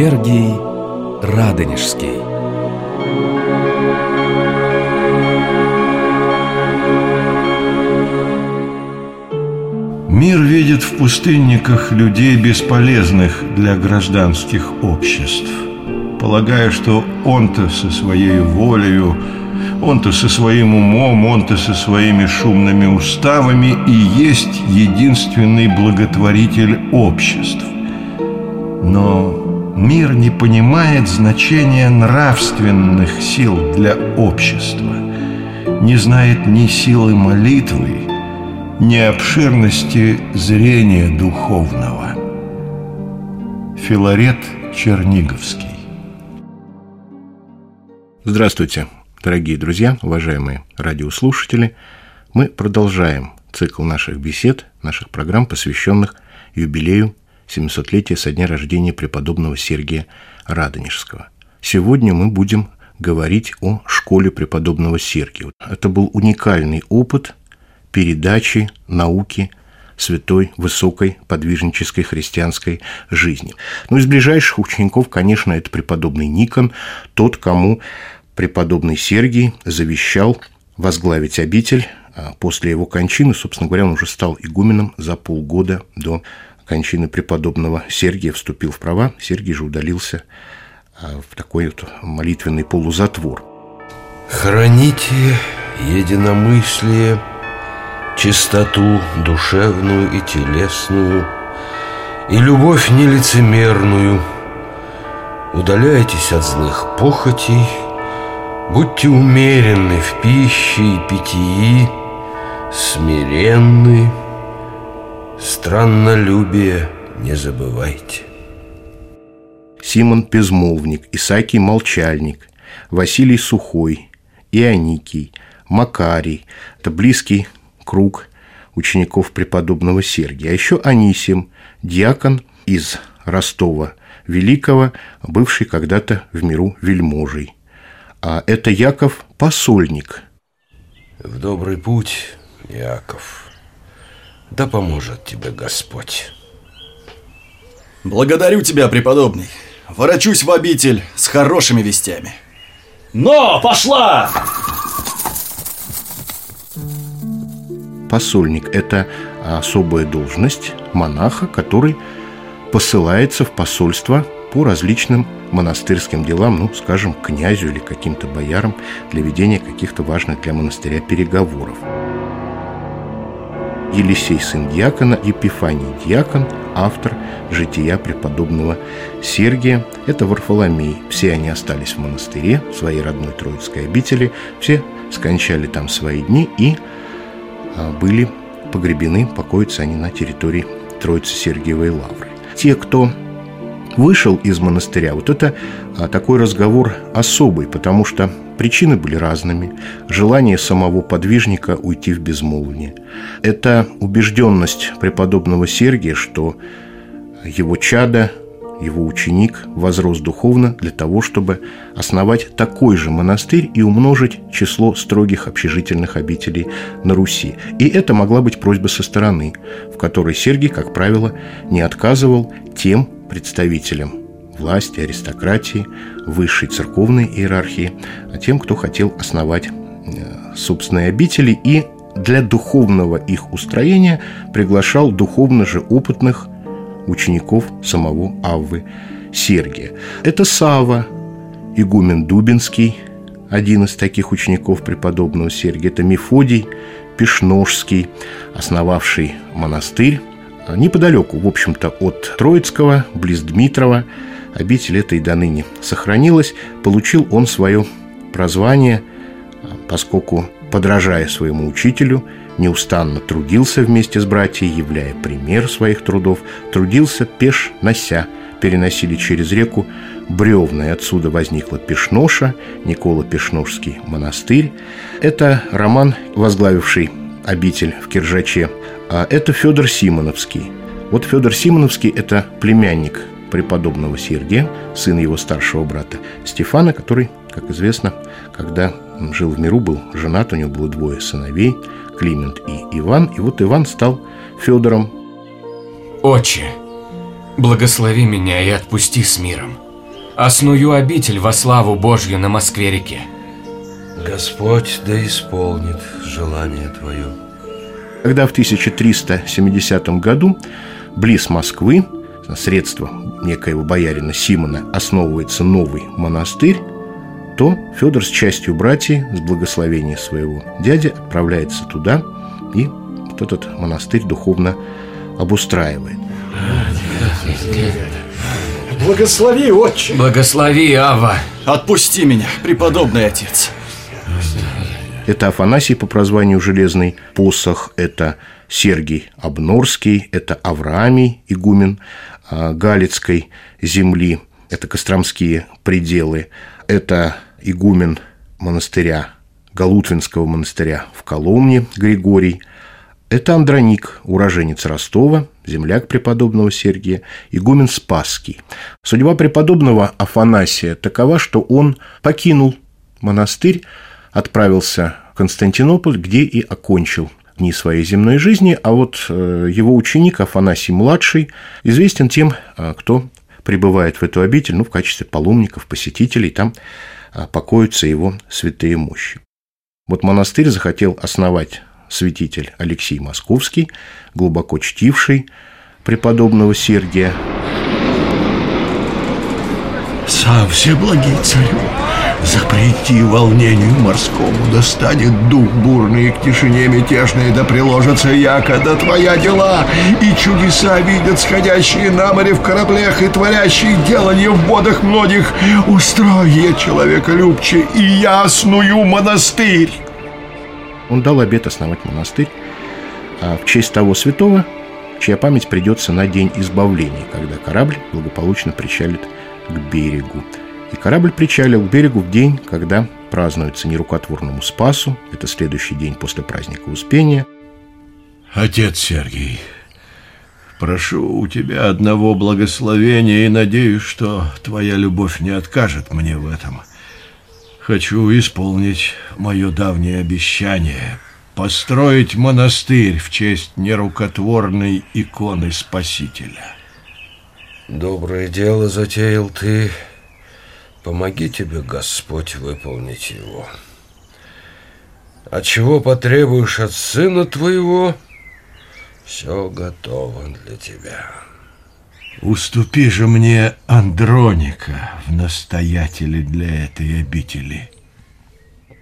Сергий Радонежский Мир видит в пустынниках людей бесполезных для гражданских обществ, полагая, что он-то со своей волею, он-то со своим умом, он-то со своими шумными уставами и есть единственный благотворитель обществ. Но мир не понимает значения нравственных сил для общества, не знает ни силы молитвы, ни обширности зрения духовного. Филарет Черниговский Здравствуйте, дорогие друзья, уважаемые радиослушатели. Мы продолжаем цикл наших бесед, наших программ, посвященных юбилею 700-летия со дня рождения преподобного Сергия Радонежского. Сегодня мы будем говорить о школе преподобного Сергия. Это был уникальный опыт передачи науки святой, высокой, подвижнической христианской жизни. Ну, из ближайших учеников, конечно, это преподобный Никон, тот, кому преподобный Сергий завещал возглавить обитель. А после его кончины, собственно говоря, он уже стал игуменом за полгода до кончины преподобного Сергия, вступил в права. Сергий же удалился а, в такой вот молитвенный полузатвор. Храните единомыслие чистоту душевную и телесную, и любовь нелицемерную. Удаляйтесь от злых похотей, будьте умеренны в пище и питьи, смиренны, страннолюбие не забывайте. Симон Безмолвник, Исаакий Молчальник, Василий Сухой, Ионикий, Макарий – это близкий круг учеников преподобного Сергия. А еще Анисим, диакон из Ростова Великого, бывший когда-то в миру вельможей. А это Яков Посольник. В добрый путь, Яков, да поможет тебе Господь. Благодарю тебя, преподобный. Ворочусь в обитель с хорошими вестями. Но, пошла! посольник – это особая должность монаха, который посылается в посольство по различным монастырским делам, ну, скажем, князю или каким-то боярам для ведения каких-то важных для монастыря переговоров. Елисей, сын диакона, Епифаний, диакон, автор жития преподобного Сергия. Это Варфоломей. Все они остались в монастыре, в своей родной Троицкой обители. Все скончали там свои дни и а, были погребены, покоятся они на территории Троицы Сергиевой Лавры. Те, кто вышел из монастыря, вот это а, такой разговор особый, потому что причины были разными. Желание самого подвижника уйти в безмолвие. Это убежденность преподобного Сергия, что его чада его ученик возрос духовно для того, чтобы основать такой же монастырь и умножить число строгих общежительных обителей на Руси. И это могла быть просьба со стороны, в которой Сергий, как правило, не отказывал тем представителям власти, аристократии, высшей церковной иерархии, а тем, кто хотел основать э, собственные обители и для духовного их устроения приглашал духовно же опытных учеников самого Аввы Сергия. Это Сава, игумен Дубинский, один из таких учеников преподобного Сергия. Это Мефодий Пешножский, основавший монастырь неподалеку, в общем-то, от Троицкого, близ Дмитрова. Обитель эта и до ныне сохранилась. Получил он свое прозвание, поскольку, подражая своему учителю, неустанно трудился вместе с братьями, являя пример своих трудов, трудился пеш нося, переносили через реку бревна, и отсюда возникла Пешноша, Никола Пешношский монастырь. Это роман, возглавивший обитель в Киржаче. А это Федор Симоновский. Вот Федор Симоновский – это племянник преподобного Сергия, сын его старшего брата Стефана, который, как известно, когда жил в миру, был женат, у него было двое сыновей, Климент и Иван. И вот Иван стал Федором. Отче, Благослови меня и отпусти с миром. Осную обитель во славу Божью на Москве-реке. Господь да исполнит желание твое. Когда в 1370 году близ Москвы на средства некоего боярина Симона основывается новый монастырь, то Федор с частью братьев, с благословения своего дяди, отправляется туда и вот этот монастырь духовно обустраивает. Благослови, отче! Благослови, Ава! Отпусти меня, преподобный отец! Это Афанасий по прозванию Железный Посох, это Сергий Обнорский, это Авраамий, игумен а, Галицкой земли, это Костромские пределы, это игумен монастыря, Галутвинского монастыря в Коломне Григорий, это Андроник, уроженец Ростова, земляк преподобного Сергия, игумен Спасский. Судьба преподобного Афанасия такова, что он покинул монастырь, отправился в Константинополь, где и окончил дни своей земной жизни, а вот э, его ученик Афанасий Младший известен тем, э, кто прибывает в эту обитель ну, в качестве паломников, посетителей, там э, покоятся его святые мощи. Вот монастырь захотел основать святитель Алексей Московский, глубоко чтивший преподобного Сергия. Сам Всеблагий Царю, Запрети волнению морскому, да станет дух бурный к тишине мятежной, да приложится яко, да твоя дела, и чудеса видят сходящие на море в кораблях и творящие делание в водах многих. Устрой я человеколюбче и ясную монастырь. Он дал обет основать монастырь а в честь того святого, чья память придется на день избавления, когда корабль благополучно причалит к берегу. И корабль причалил к берегу в день, когда празднуется нерукотворному Спасу. Это следующий день после праздника Успения. Отец Сергий, прошу у тебя одного благословения и надеюсь, что твоя любовь не откажет мне в этом. Хочу исполнить мое давнее обещание построить монастырь в честь нерукотворной иконы Спасителя. Доброе дело затеял ты, Помоги тебе, Господь, выполнить его. А чего потребуешь от сына твоего, все готово для тебя. Уступи же мне Андроника в настоятеле для этой обители.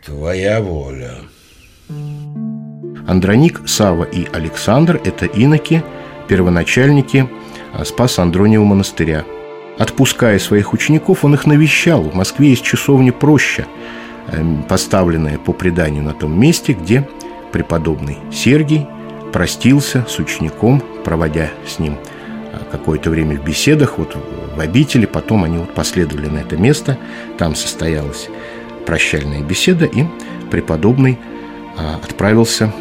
Твоя воля. Андроник, Сава и Александр – это иноки, первоначальники Спас Андрониева монастыря – Отпуская своих учеников, он их навещал. В Москве есть часовня проще, эм, поставленная по преданию на том месте, где преподобный Сергий простился с учеником, проводя с ним э, какое-то время в беседах, вот в обители, потом они вот последовали на это место, там состоялась прощальная беседа, и преподобный э, отправился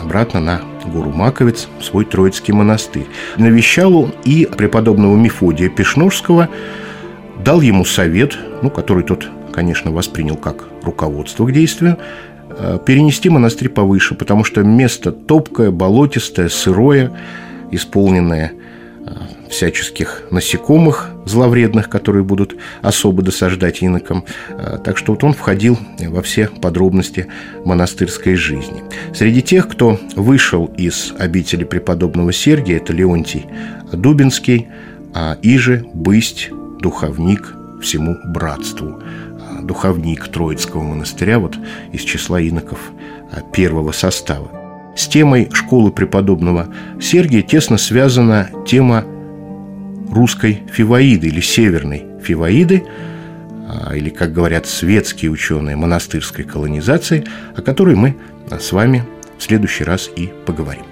обратно на гору Маковец, в свой Троицкий монастырь. Навещал он и преподобного Мефодия Пешножского, дал ему совет, ну, который тот, конечно, воспринял как руководство к действию, э, перенести монастырь повыше, потому что место топкое, болотистое, сырое, исполненное всяческих насекомых зловредных, которые будут особо досаждать инокам. А, так что вот он входил во все подробности монастырской жизни. Среди тех, кто вышел из обители преподобного Сергия, это Леонтий Дубинский, а Иже, Бысть, духовник всему братству, а, духовник Троицкого монастыря, вот из числа иноков а, первого состава. С темой школы преподобного Сергия тесно связана тема русской фиваиды или северной фиваиды, а, или, как говорят светские ученые, монастырской колонизации, о которой мы с вами в следующий раз и поговорим.